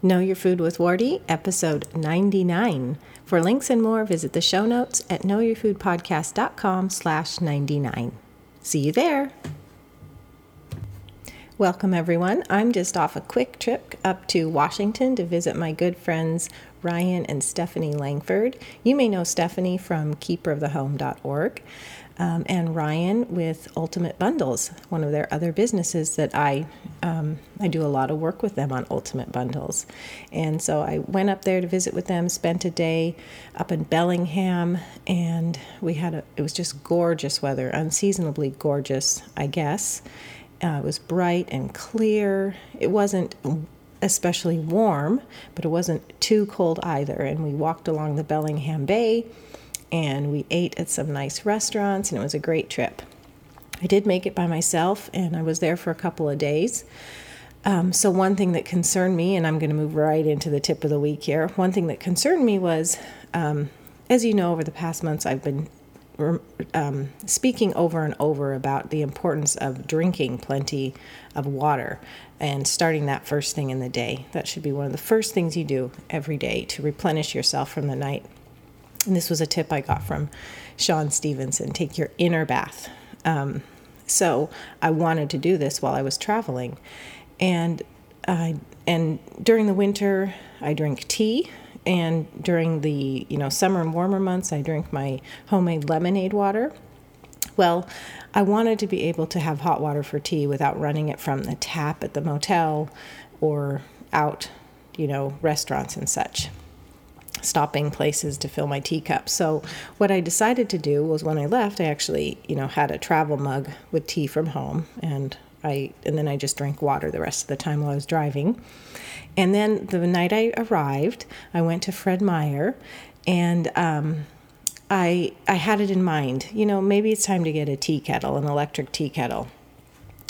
Know Your Food with Wardee, episode 99. For links and more, visit the show notes at knowyourfoodpodcast.com slash 99. See you there. Welcome, everyone. I'm just off a quick trip up to Washington to visit my good friends Ryan and Stephanie Langford. You may know Stephanie from keeperofthehome.org um, and Ryan with Ultimate Bundles, one of their other businesses that I um, I do a lot of work with them on Ultimate Bundles, and so I went up there to visit with them, spent a day up in Bellingham, and we had a it was just gorgeous weather, unseasonably gorgeous, I guess. Uh, it was bright and clear. It wasn't especially warm, but it wasn't too cold either. And we walked along the Bellingham Bay and we ate at some nice restaurants, and it was a great trip. I did make it by myself, and I was there for a couple of days. Um, so, one thing that concerned me, and I'm going to move right into the tip of the week here, one thing that concerned me was, um, as you know, over the past months, I've been um, speaking over and over about the importance of drinking plenty of water and starting that first thing in the day. That should be one of the first things you do every day to replenish yourself from the night. And this was a tip I got from Shawn Stevenson take your inner bath. Um, so I wanted to do this while I was traveling. And I, and during the winter, I drink tea. And during the you know summer and warmer months, I drink my homemade lemonade water. Well, I wanted to be able to have hot water for tea without running it from the tap at the motel or out, you know, restaurants and such stopping places to fill my teacup. So what I decided to do was when I left, I actually, you know, had a travel mug with tea from home and I and then I just drank water the rest of the time while I was driving. And then the night I arrived, I went to Fred Meyer and um, I I had it in mind, you know, maybe it's time to get a tea kettle, an electric tea kettle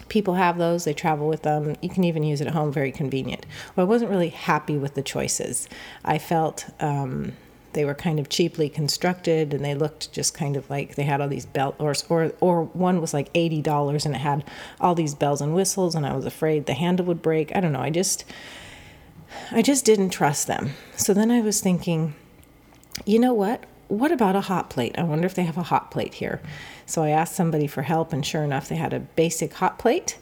people have those, they travel with them. You can even use it at home, very convenient. Well, I wasn't really happy with the choices. I felt um, they were kind of cheaply constructed and they looked just kind of like they had all these bells, or, or, or one was like $80 and it had all these bells and whistles, and I was afraid the handle would break. I don't know. I just. I just didn't trust them. So then I was thinking, you know what? What about a hot plate? I wonder if they have a hot plate here. So I asked somebody for help, and sure enough, they had a basic hot plate,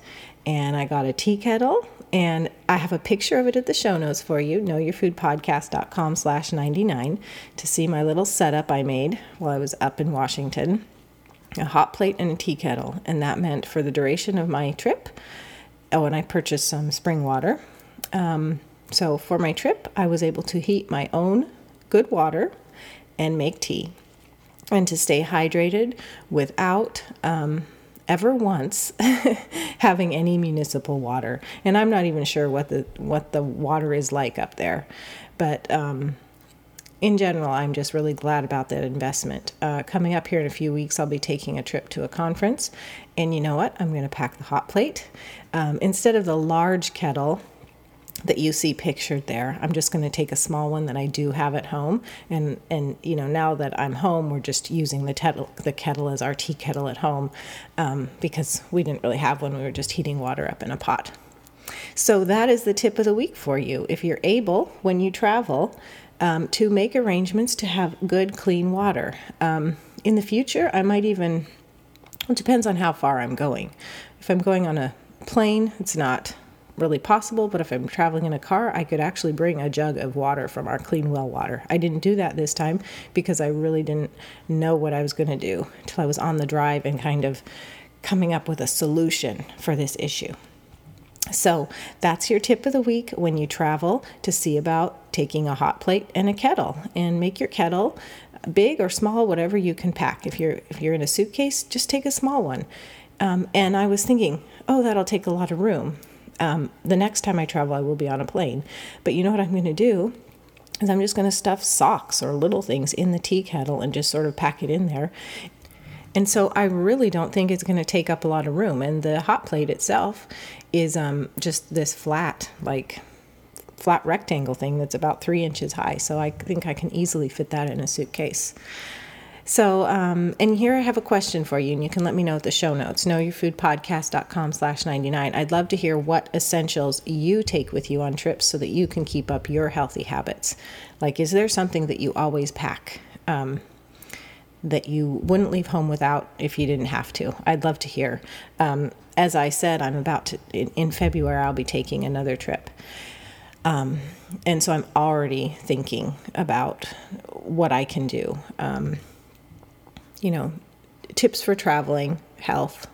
and I got a tea kettle. And I have a picture of it at the show notes for you, knowyourfoodpodcast.com slash 99, to see my little setup I made while I was up in Washington. A hot plate and a tea kettle. And that meant for the duration of my trip, oh, and I purchased some spring water. Um, so for my trip, I was able to heat my own good water and make tea and to stay hydrated without um, ever once having any municipal water. And I'm not even sure what the what the water is like up there, but um, in general, I'm just really glad about that investment. Uh, coming up here in a few weeks, I'll be taking a trip to a conference, and you know what? I'm going to pack the hot plate um, instead of the large kettle that you see pictured there. I'm just going to take a small one that I do have at home, and and you know now that I'm home, we're just using the kettle the kettle as our tea kettle at home, um, because we didn't really have one. We were just heating water up in a pot. So that is the tip of the week for you. If you're able when you travel. Um, to make arrangements to have good, clean water. Um, in the future, I might even, it depends on how far I'm going. If I'm going on a plane, it's not really possible, but if I'm traveling in a car, I could actually bring a jug of water from our clean well water. I didn't do that this time because I really didn't know what I was going to do until I was on the drive and kind of coming up with a solution for this issue. So that's your tip of the week when you travel to see about taking a hot plate and a kettle and make your kettle big or small, whatever you can pack. If you're if you're in a suitcase, just take a small one. Um, and I was thinking, oh, that'll take a lot of room um, the next time I travel, I will be on a plane. But you know what I'm going to do? Is I'm just going to stuff socks or little things in the tea kettle and just sort of pack it in there. And so I really don't think it's going to take up a lot of room. And the hot plate itself is um, just this flat, like flat rectangle thing that's about three inches high. So I think I can easily fit that in a suitcase. So, um, and here I have a question for you, and you can let me know at the show notes, knowyourfoodpodcast.com slash 99. I'd love to hear what essentials you take with you on trips so that you can keep up your healthy habits. Like, is there something that you always pack um, that you wouldn't leave home without if you didn't have to? I'd love to hear. Um, as I said, I'm about to, in, in February, I'll be taking another trip. Um, and so I'm already thinking about what I can do. Um, you know, tips for traveling, health.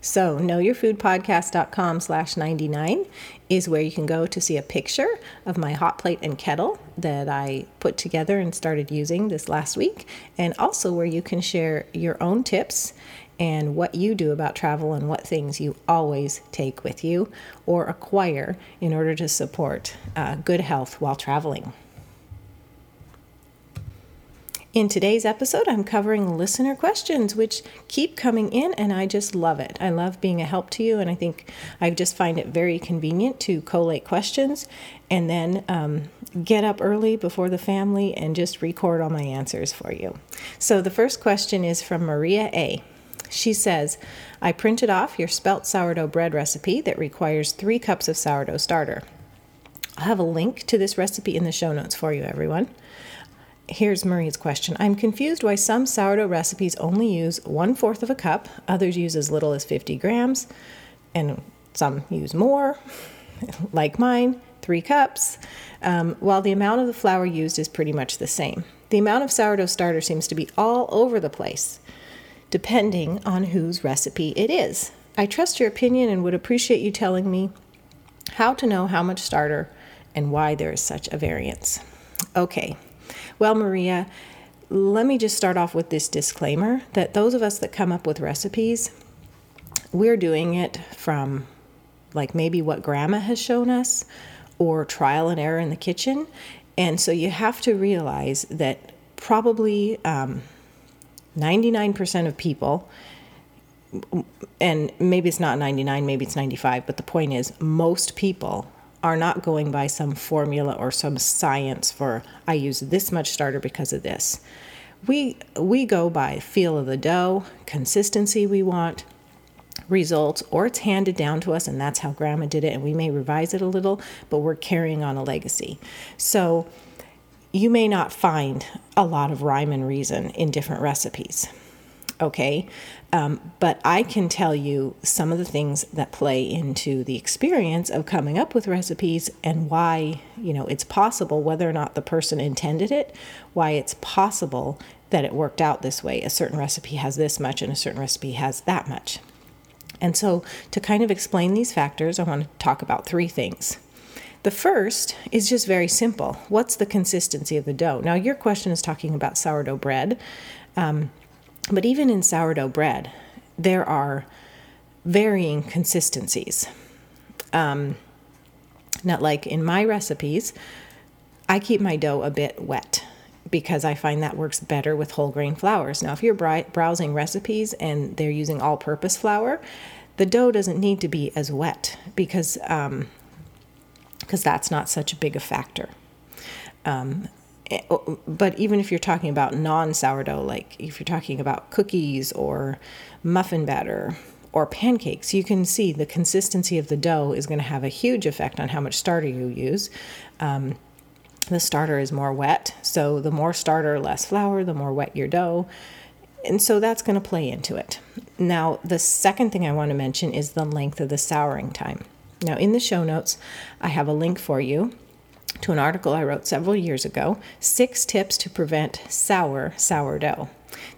So knowyourfoodpodcast.com slash 99 is where you can go to see a picture of my hot plate and kettle that I put together and started using this last week, and also where you can share your own tips and what you do about travel and what things you always take with you or acquire in order to support uh, good health while traveling. In today's episode, I'm covering listener questions, which keep coming in, and I just love it. I love being a help to you, and I think I just find it very convenient to collate questions and then um, get up early before the family and just record all my answers for you. So, the first question is from Maria A. She says, I printed off your spelt sourdough bread recipe that requires three cups of sourdough starter. I'll have a link to this recipe in the show notes for you, everyone. Here's Marie's question. I'm confused why some sourdough recipes only use one fourth of a cup, others use as little as 50 grams, and some use more, like mine, three cups, um, while the amount of the flour used is pretty much the same. The amount of sourdough starter seems to be all over the place, depending on whose recipe it is. I trust your opinion and would appreciate you telling me how to know how much starter and why there is such a variance. Okay, well, Maria, let me just start off with this disclaimer that those of us that come up with recipes, we're doing it from like maybe what grandma has shown us or trial and error in the kitchen. And so you have to realize that probably um, 99% of people, and maybe it's not 99, maybe it's 95, but the point is, most people are not going by some formula or some science for I use this much starter because of this. We we go by feel of the dough, consistency we want, results, or it's handed down to us and that's how grandma did it and we may revise it a little, but we're carrying on a legacy. So you may not find a lot of rhyme and reason in different recipes okay? Um, but I can tell you some of the things that play into the experience of coming up with recipes and why, you know, it's possible, whether or not the person intended it, why it's possible that it worked out this way. A certain recipe has this much and a certain recipe has that much. And so, to kind of explain these factors, I want to talk about three things. The first is just very simple. What's the consistency of the dough? Now, your question is talking about sourdough bread. Um, but even in sourdough bread, there are varying consistencies. Um, not like in my recipes, I keep my dough a bit wet because I find that works better with whole grain flours. Now, if you're browsing recipes and they're using all purpose flour, the dough doesn't need to be as wet because um, because that's not such a big a factor. Um, but even if you're talking about non sourdough, like if you're talking about cookies or muffin batter or pancakes, you can see the consistency of the dough is going to have a huge effect on how much starter you use. Um, the starter is more wet, so the more starter, less flour, the more wet your dough. And so that's going to play into it. Now, the second thing I want to mention is the length of the souring time. Now, in the show notes, I have a link for you to an article I wrote several years ago Six Tips to Prevent Sour Sourdough.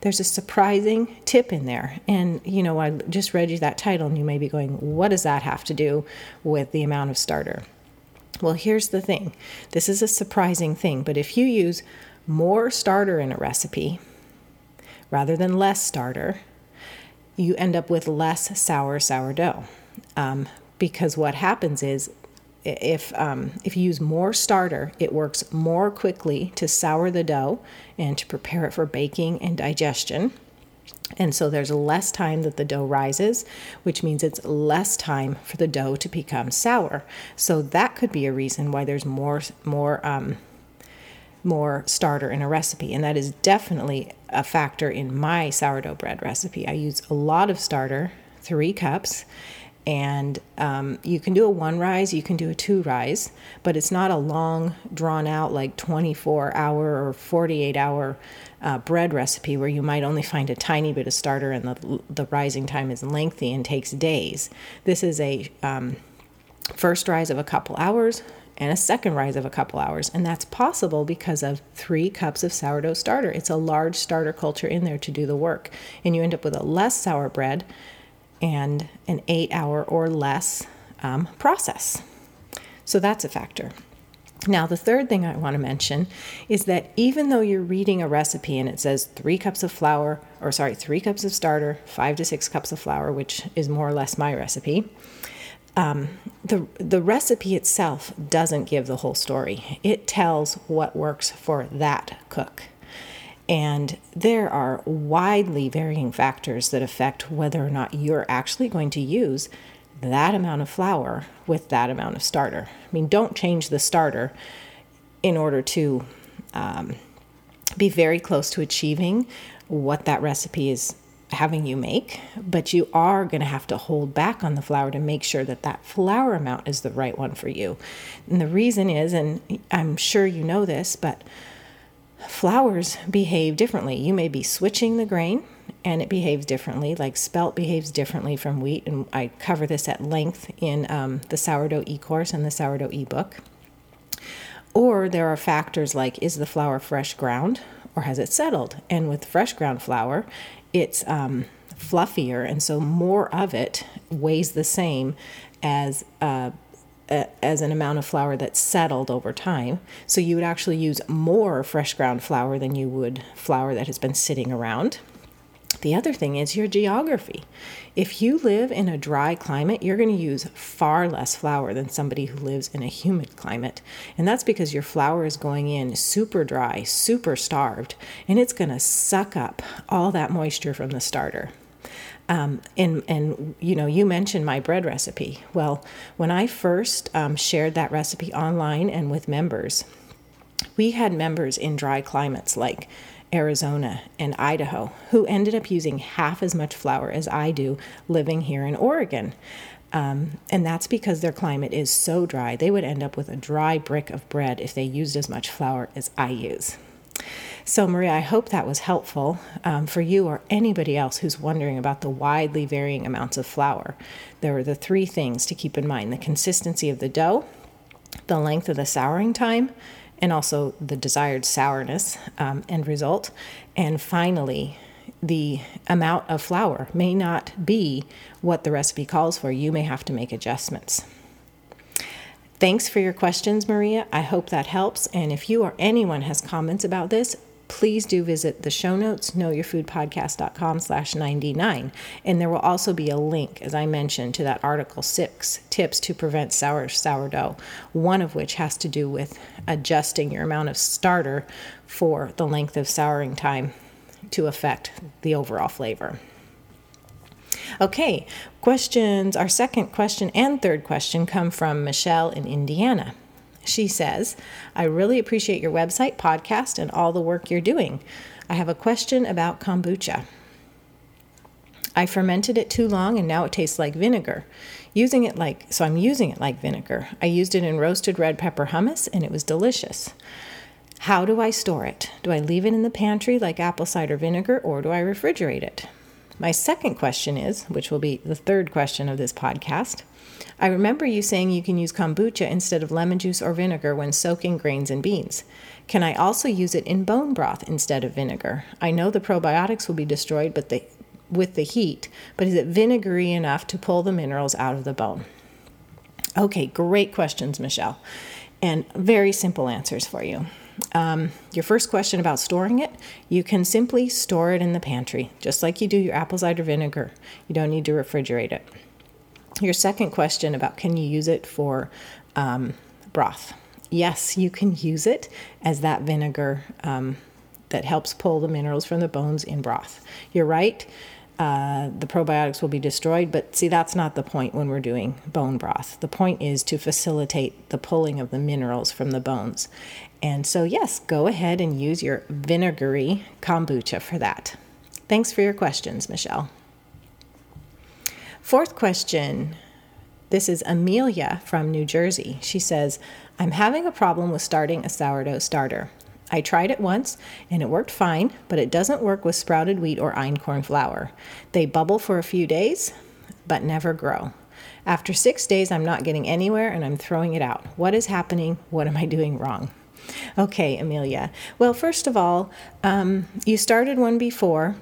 There's a surprising tip in there. And, you know, I just read you that title, and you may be going, what does that have to do with the amount of starter? Well, here's the thing this is a surprising thing, but if you use more starter in a recipe rather than less starter, you end up with less sour sourdough. Um, because what happens is if um, if you use more starter, it works more quickly to sour the dough and to prepare it for baking and digestion. And so there's less time that the dough rises, which means it's less time for the dough to become sour. So that could be a reason why there's more more um, more starter in a recipe. And that is definitely a factor in my sourdough bread recipe. I use a lot of starter, three cups, and um, you can do a one rise, you can do a two rise, but it's not a long, drawn out, like 24 hour or 48 hour uh, bread recipe where you might only find a tiny bit of starter and the, the rising time is lengthy and takes days. This is a um, first rise of a couple hours, and a second rise of a couple hours. And that's possible because of three cups of sourdough starter. It's a large starter culture in there to do the work. And you end up with a less sour bread and an eight hour or less um, process. So that's a factor. Now, the third thing I want to mention is that even though you're reading a recipe and it says three cups of flour, or sorry, three cups of starter, five to six cups of flour, which is more or less my recipe, um, the the recipe itself doesn't give the whole story. It tells what works for that cook. And there are widely varying factors that affect whether or not you're actually going to use that amount of flour with that amount of starter. I mean, don't change the starter in order to um, be very close to achieving what that recipe is having you make, but you are going to have to hold back on the flour to make sure that that flour amount is the right one for you. And the reason is, and I'm sure you know this, but flours behave differently. You may be switching the grain and it behaves differently, like spelt behaves differently from wheat. And I cover this at length in um, the sourdough e course and the sourdough e book. Or there are factors like is the flour fresh ground or has it settled? And with fresh ground flour, it's um, fluffier, and so more of it weighs the same as uh, as an amount of flour that's settled over time. So you would actually use more fresh ground flour than you would flour that has been sitting around. The other thing is your geography. If you live in a dry climate, you're going to use far less flour than somebody who lives in a humid climate. And that's because your flour is going in super dry, super starved, and it's going to suck up all that moisture from the starter. Um, and and you know you mentioned my bread recipe. Well, when I first um, shared that recipe online and with members, we had members in dry climates like Arizona, and Idaho, who ended up using half as much flour as I do living here in Oregon. Um, and that's because their climate is so dry, they would end up with a dry brick of bread if they used as much flour as I use. So, Maria, I hope that was helpful um, for you or anybody else who's wondering about the widely varying amounts of flour. There are the three things to keep in mind the consistency of the dough, the length of the souring time, and also the desired sourness um, end result. And finally, the amount of flour may not be what the recipe calls for. You may have to make adjustments. Thanks for your questions, Maria. I hope that helps. And if you or anyone has comments about this, please do visit the show notes, knowyourfoodpodcast.com slash 99. And there will also be a link, as I mentioned, to that article, Six Tips to Prevent Sour Sourdough, one of which has to do with adjusting your amount of starter for the length of souring time to affect the overall flavor. Okay, questions. Our second question and third question come from Michelle in Indiana. She says, I really appreciate your website, podcast, and all the work you're doing. I have a question about kombucha. I fermented it too long and now it tastes like vinegar. Using it like, so I'm using it like vinegar. I used it in roasted red pepper hummus and it was delicious. How do I store it? Do I leave it in the pantry like apple cider vinegar or do I refrigerate it? My second question is, which will be the third question of this podcast I remember you saying you can use kombucha instead of lemon juice or vinegar when soaking grains and beans. Can I also use it in bone broth instead of vinegar? I know the probiotics will be destroyed but the, with the heat, but is it vinegary enough to pull the minerals out of the bone? Okay, great questions, Michelle, and very simple answers for you. Um, your first question about storing it, you can simply store it in the pantry, just like you do your apple cider vinegar. You don't need to refrigerate it. Your second question about can you use it for um, broth? Yes, you can use it as that vinegar um, that helps pull the minerals from the bones in broth. You're right. uh, the probiotics will be destroyed. But see, that's not the point when we're doing bone broth. The point is to facilitate the pulling of the minerals from the bones. And so, yes, go ahead and use your vinegary kombucha for that. Thanks for your questions, Michelle. Fourth question. This is Amelia from New Jersey. She says, I'm having a problem with starting a sourdough starter. I tried it once and it worked fine, but it doesn't work with sprouted wheat or einkorn flour. They bubble for a few days, but never grow. After six days, I'm not getting anywhere and I'm throwing it out. What is happening? What am I doing wrong? Okay, Amelia. Well, first of all, um, you started one before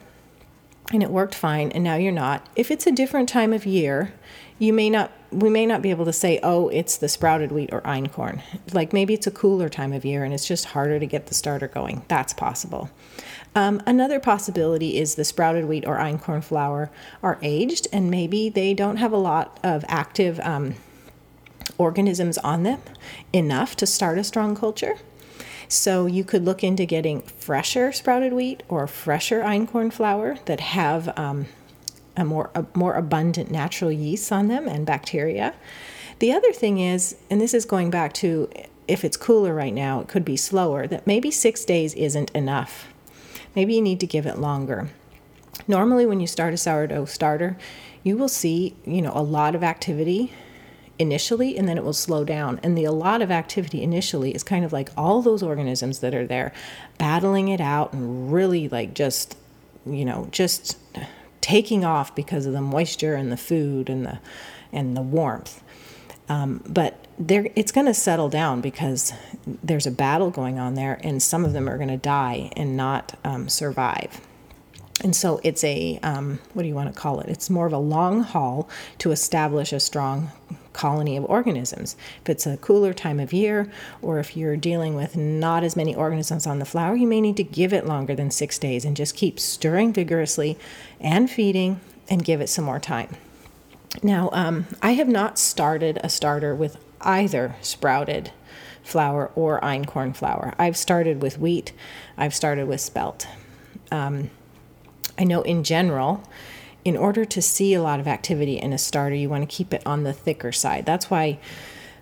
and it worked fine, and now you're not. If it's a different time of year, you may not we may not be able to say oh it's the sprouted wheat or einkorn. Like maybe it's a cooler time of year and it's just harder to get the starter going. That's possible. Um, another possibility is the sprouted wheat or einkorn flour are aged and maybe they don't have a lot of active um, organisms on them enough to start a strong culture so you could look into getting fresher sprouted wheat or fresher einkorn flour that have um, a more a more abundant natural yeasts on them and bacteria. The other thing is, and this is going back to if it's cooler right now, it could be slower, that maybe six days isn't enough. Maybe you need to give it longer. Normally, when you start a sourdough starter, you will see, you know, a lot of activity initially and then it will slow down. And the a lot of activity initially is kind of like all those organisms that are there battling it out and really like just, you know, just taking off because of the moisture and the food and the and the warmth. Um, but there, it's going to settle down because there's a battle going on there, and some of them are going to die and not um, survive. And so it's a, um, what do you want to call it? It's more of a long haul to establish a strong colony of organisms. If it's a cooler time of year, or if you're dealing with not as many organisms on the flour, you may need to give it longer than six days and just keep stirring vigorously and feeding and give it some more time. Now, um, I have not started a starter with either sprouted flour or einkorn flour. I've started with wheat, I've started with spelt. Um, I know in general, in order to see a lot of activity in a starter, you want to keep it on the thicker side. That's why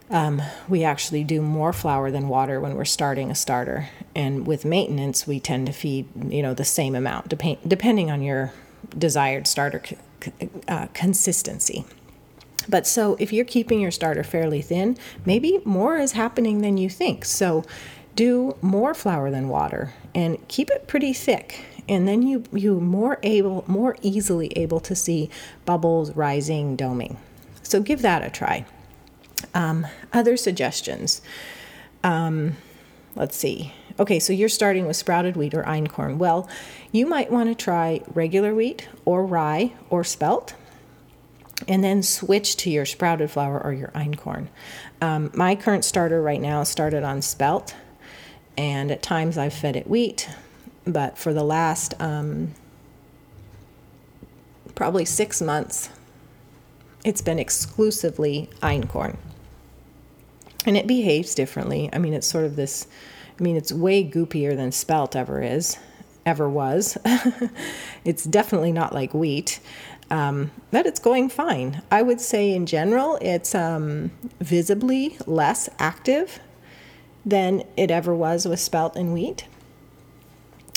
um, we actually do more flour than water when we're starting a starter. And with maintenance, we tend to feed, you know, the same amount, dep- depending on your desired starter uh, consistency. But so if you're keeping your starter fairly thin, maybe more is happening than you think. So do more flour than water and keep it pretty thick and then you you more able more easily able to see bubbles rising doming. So give that a try. Um, other suggestions. Um, let's see. Okay so you're starting with sprouted wheat or einkorn. Well you might want to try regular wheat or rye or spelt and then switch to your sprouted flour or your einkorn. Um, my current starter right now started on spelt and at times i've fed it wheat but for the last um, probably six months, it's been exclusively einkorn. And it behaves differently. I mean, it's sort of this, I mean, it's way goopier than spelt ever is, ever was. it's definitely not like wheat, um, but it's going fine. I would say in general, it's um, visibly less active than it ever was with spelt and wheat.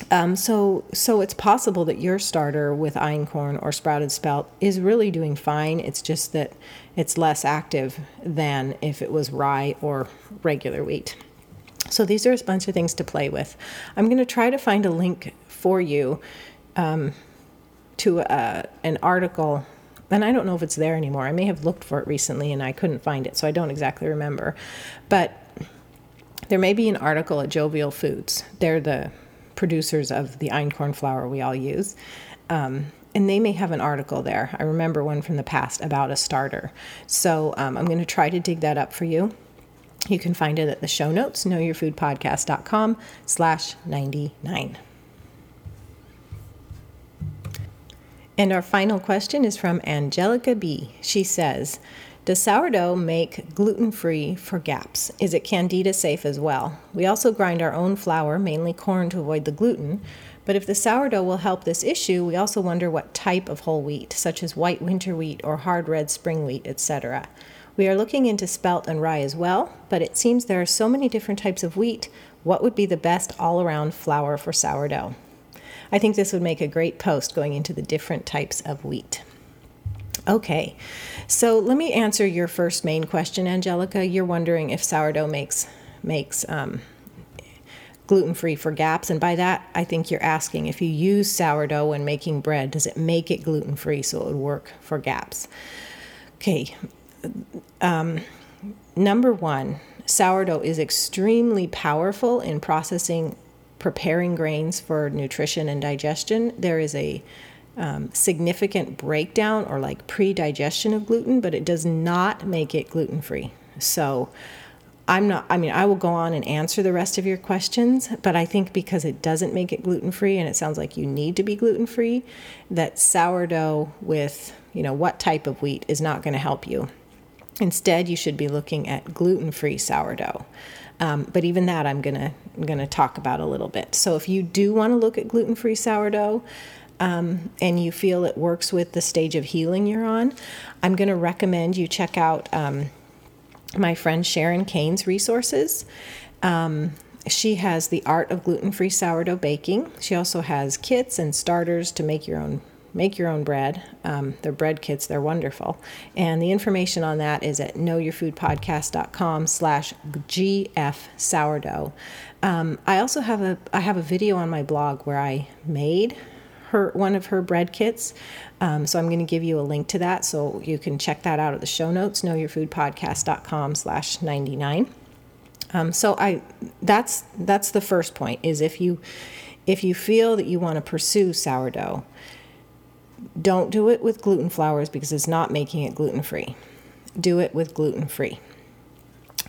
Um, so, so it's possible that your starter with einkorn or sprouted spelt is really doing fine. It's just that it's less active than if it was rye or regular wheat. So these are a bunch of things to play with. I'm going to try to find a link for you um, to uh, an article, and I don't know if it's there anymore. I may have looked for it recently and I couldn't find it, so I don't exactly remember. But there may be an article at Jovial Foods. They're the producers of the einkorn flour we all use. Um, and they may have an article there. I remember one from the past about a starter. So um, I'm going to try to dig that up for you. You can find it at the show notes, knowyourfoodpodcast.com slash 99. And our final question is from Angelica B. She says, does sourdough make gluten free for GAPS? Is it candida safe as well? We also grind our own flour, mainly corn, to avoid the gluten, But if the sourdough will help this issue, we also wonder what type of whole wheat, such as white winter wheat or hard red spring wheat, etc. We are looking into spelt and rye as well, but it seems there are so many different types of wheat. What would be the best all around flour for sourdough? I think this would make a great post going into the different types of wheat. Okay, so let me answer your first main question, Angelica. You're wondering if sourdough makes makes um, gluten free for GAPS, and by that I think you're asking if you use sourdough when making bread, does it make it gluten free so it would work for GAPS? Okay, um, number one, sourdough is extremely powerful in processing, preparing grains for nutrition and digestion. There is a um, significant breakdown or like pre digestion of gluten, but it does not make it gluten free. So, I'm not, I mean, I will go on and answer the rest of your questions, but I think because it doesn't make it gluten free and it sounds like you need to be gluten free, that sourdough with, you know, what type of wheat is not going to help you. Instead, you should be looking at gluten free sourdough. Um, but even that, I'm gonna I'm gonna talk about a little bit. So if you do want to look at gluten free sourdough, um, and you feel it works with the stage of healing you're on, I'm going to recommend you check out um, my friend Sharon Kane's resources. Um, she has the art of gluten-free sourdough baking. She also has kits and starters to make your own make your own bread. Um, they're bread kits. They're wonderful. And the information on that is at knowyourfoodpodcast.com slash gf sourdough. Um, I also have a I have a video on my blog where I made her one of her bread kits. Um, so I'm going to give you a link to that so you can check that out at the show notes, knowyourfoodpodcast.com slash 99. Um, so I that's that's the first point is if you if you feel that you want to pursue sourdough, don't do it with gluten flours because it's not making it gluten free. Do it with gluten free.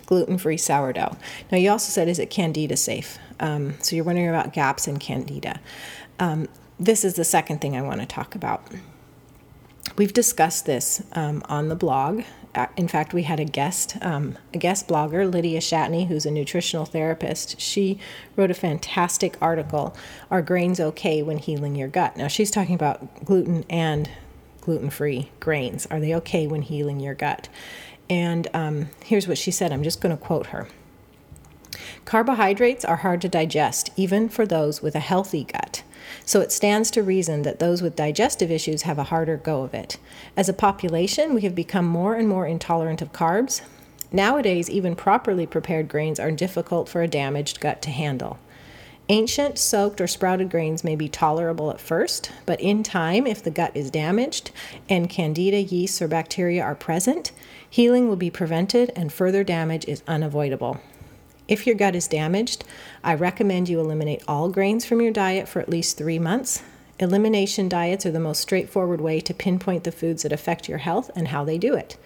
Gluten free sourdough. Now, you also said, is it candida safe? Um, so you're wondering about gaps in candida. Um, this is the second thing I want to talk about. We've discussed this um, on the blog. Uh, in fact, we had a guest, um, a guest blogger, Lydia Shatney, who's a nutritional therapist. She wrote a fantastic article, "Are Grains Okay When Healing Your Gut?" Now she's talking about gluten and gluten-free grains. Are they okay when healing your gut? And um, here's what she said. I'm just going to quote her. Carbohydrates are hard to digest, even for those with a healthy gut. So it stands to reason that those with digestive issues have a harder go of it. As a population, we have become more and more intolerant of carbs. Nowadays, even properly prepared grains are difficult for a damaged gut to handle. Ancient, soaked, or sprouted grains may be tolerable at first, but in time, if the gut is damaged and candida, yeasts, or bacteria are present, healing will be prevented and further damage is unavoidable. If your gut is damaged, I recommend you eliminate all grains from your diet for at least three months. Elimination diets are the most straightforward way to pinpoint the foods that affect your health and how they do it.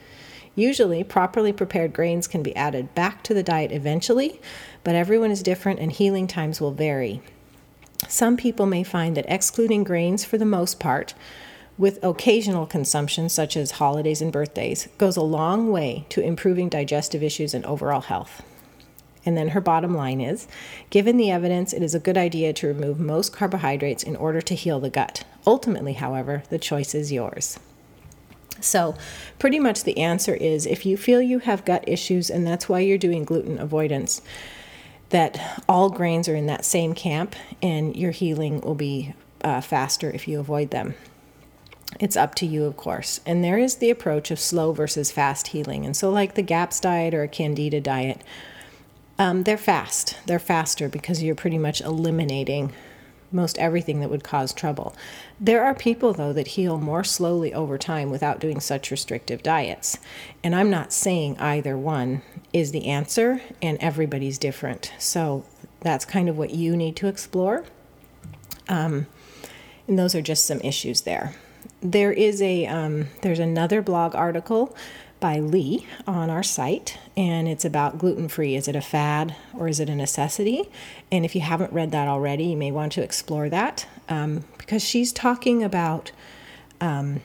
Usually, properly prepared grains can be added back to the diet eventually, but everyone is different and healing times will vary. Some people may find that excluding grains for the most part, with occasional consumption such as holidays and birthdays, goes a long way to improving digestive issues and overall health. And then her bottom line is given the evidence, it is a good idea to remove most carbohydrates in order to heal the gut. Ultimately, however, the choice is yours. So, pretty much the answer is if you feel you have gut issues and that's why you're doing gluten avoidance, that all grains are in that same camp and your healing will be uh, faster if you avoid them. It's up to you, of course. And there is the approach of slow versus fast healing. And so, like the GAPS diet or a Candida diet, um, they're fast. They're faster because you're pretty much eliminating most everything that would cause trouble. There are people, though, that heal more slowly over time without doing such restrictive diets. And I'm not saying either one is the answer, and everybody's different. So that's kind of what you need to explore. Um, and those are just some issues there. There is a um, there's another blog article by Lee on our site, and it's about gluten free. Is it a fad or is it a necessity? And if you haven't read that already, you may want to explore that um, because she's talking about um,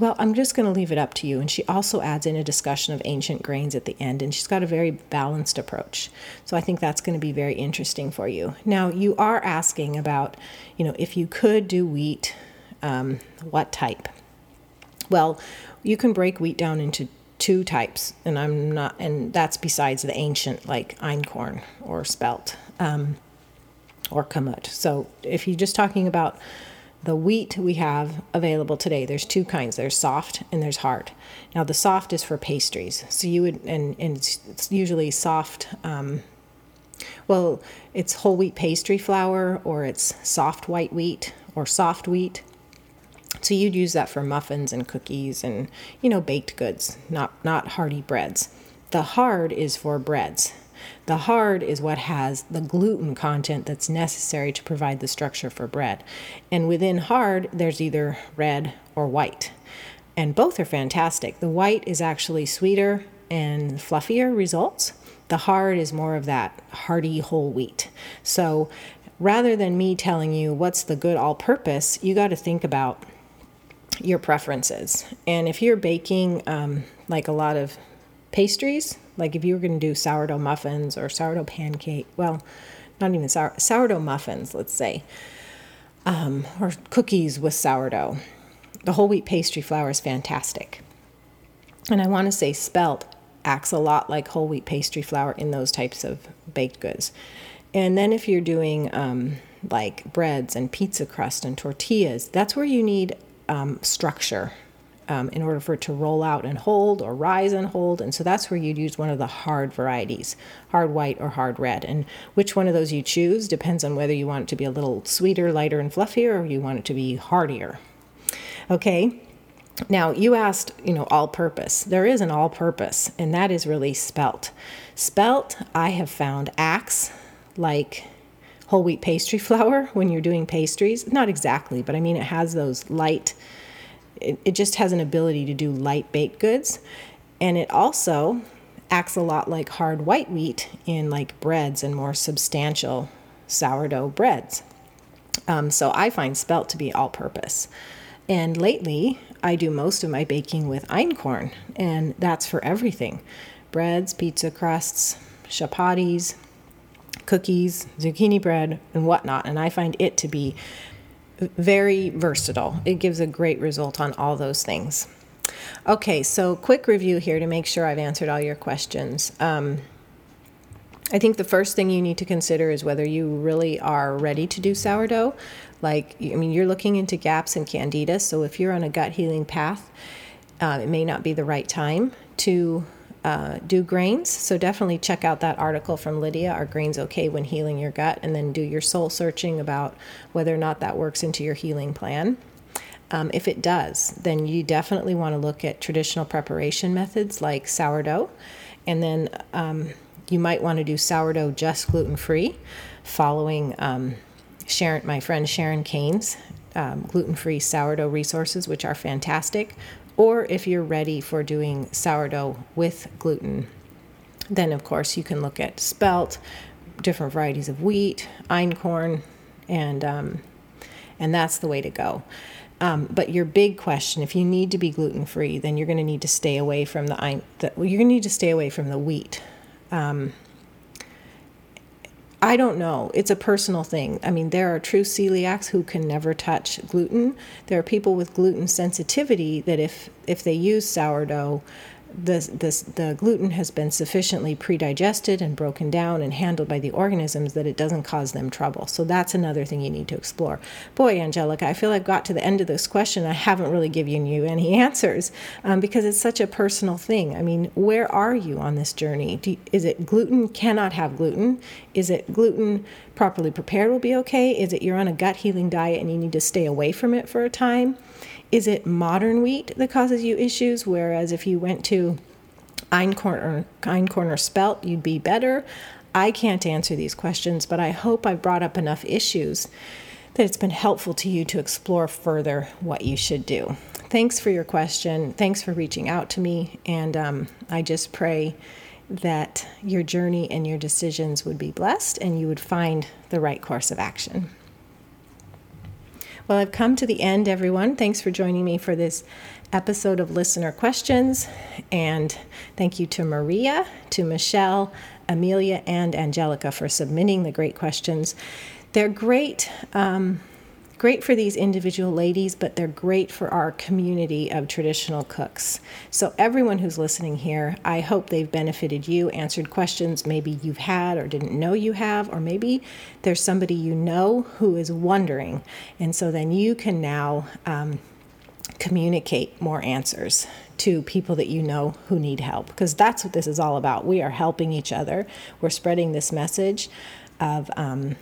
Well, I'm just going to leave it up to you. And she also adds in a discussion of ancient grains at the end, and she's got a very balanced approach. So I think that's going to be very interesting for you. Now, you are asking about, you know, if you could do wheat, um, what type? Well, you can break wheat down into two types, and I'm not, and that's besides the ancient like einkorn or spelt um, or kamut. So if you're just talking about the wheat we have available today there's two kinds. There's soft and there's hard. Now the soft is for pastries. So you would and, and it's, usually soft um, well it's whole wheat pastry flour or it's soft white wheat or soft wheat so you'd use that for muffins and cookies and you know baked goods not not hearty breads the hard is for breads the hard is what has the gluten content that's necessary to provide the structure for bread. And within hard, there's either red or white. And both are fantastic. The white is actually sweeter and fluffier results. The hard is more of that hearty whole wheat. So rather than me telling you what's the good all purpose, you got to think about your preferences. And if you're baking um, like a lot of pastries, like if you were going to do sourdough muffins or sourdough pancake, well, not even sour, sourdough muffins, let's say, um, or cookies with sourdough. The whole wheat pastry flour is fantastic. And I want to say spelt acts a lot like whole wheat pastry flour in those types of baked goods. And then if you're doing um, like breads and pizza crust and tortillas, that's where you need um, structure um, in order for it to roll out and hold or rise and hold. And so that's where you'd use one of the hard varieties, hard white or hard red. And which one of those you choose depends on whether you want it to be a little sweeter, lighter, and fluffier, or you want it to be hardier. Okay. Now, you asked, you know, all purpose. There is an all purpose, and that is really spelt. Spelt, I have found, acts like whole wheat pastry flour when you're doing pastries. Not exactly, but I mean, it has those light, it, it just has an ability to do light baked goods. And it also acts a lot like hard white wheat in like breads and more substantial sourdough breads. Um, so I find spelt to be all purpose. And lately, I do most of my baking with einkorn, and that's for everything breads, pizza crusts, chapatis, cookies, zucchini bread, and whatnot. And I find it to be very versatile. It gives a great result on all those things. Okay, so quick review here to make sure I've answered all your questions. Um, I think the first thing you need to consider is whether you really are ready to do sourdough. Like, I mean, you're looking into gaps and candida, so if you're on a gut healing path, uh, it may not be the right time to uh, do grains. So definitely check out that article from Lydia, Are Grains Okay When Healing Your Gut? And then do your soul searching about whether or not that works into your healing plan. Um, if it does, then you definitely want to look at traditional preparation methods like sourdough. And then um, you might want to do sourdough just gluten free, following um, Sharon, my friend Sharon Kane's um, gluten free sourdough resources, which are fantastic or if you're ready for doing sourdough with gluten, then of course you can look at spelt, different varieties of wheat, einkorn, and um, and that's the way to go. Um, but your big question, if you need to be gluten free, then you're going to need to stay away from the, the you're going to need to stay away from the wheat. Um, I don't know. It's a personal thing. I mean, there are true celiacs who can never touch gluten. There are people with gluten sensitivity that if if they use sourdough, the, this, the gluten has been sufficiently predigested and broken down and handled by the organisms that it doesn't cause them trouble. So that's another thing you need to explore. Boy, Angelica, I feel I've got to the end of this question. I haven't really given you any answers um, because it's such a personal thing. I mean, where are you on this journey? You, is it gluten cannot have gluten? Is it gluten properly prepared will be okay? Is it you're on a gut healing diet and you need to stay away from it for a time? Is it modern wheat that causes you issues? Whereas if you went to einkorn or, spelt, you'd be better. I can't answer these questions, but I hope I've brought up enough issues that it's been helpful to you to explore further what you should do. Thanks for your question. Thanks for reaching out to me. And um, I just pray that your journey and your decisions would be blessed and you would find the right course of action. Well, I've come to the end, everyone. Thanks for joining me for this episode of Listener Questions. And thank you to Maria, to Michelle, Amelia, and Angelica for submitting the great questions. They're great. Um, great for these individual ladies, but they're great for our community of traditional cooks. So, everyone who's listening here, I hope they've benefited you, answered questions maybe you've had or didn't know you have, or maybe there's somebody you know who is wondering. And so then you can now um, communicate more answers to people that you know who need help because that's what this is all about. We are helping each other, we're spreading this message of um,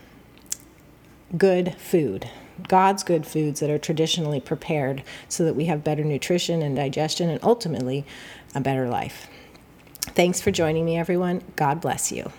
good food God's good foods that are traditionally prepared so that we have better nutrition and digestion and ultimately a better life. Thanks for joining me, everyone. God bless you.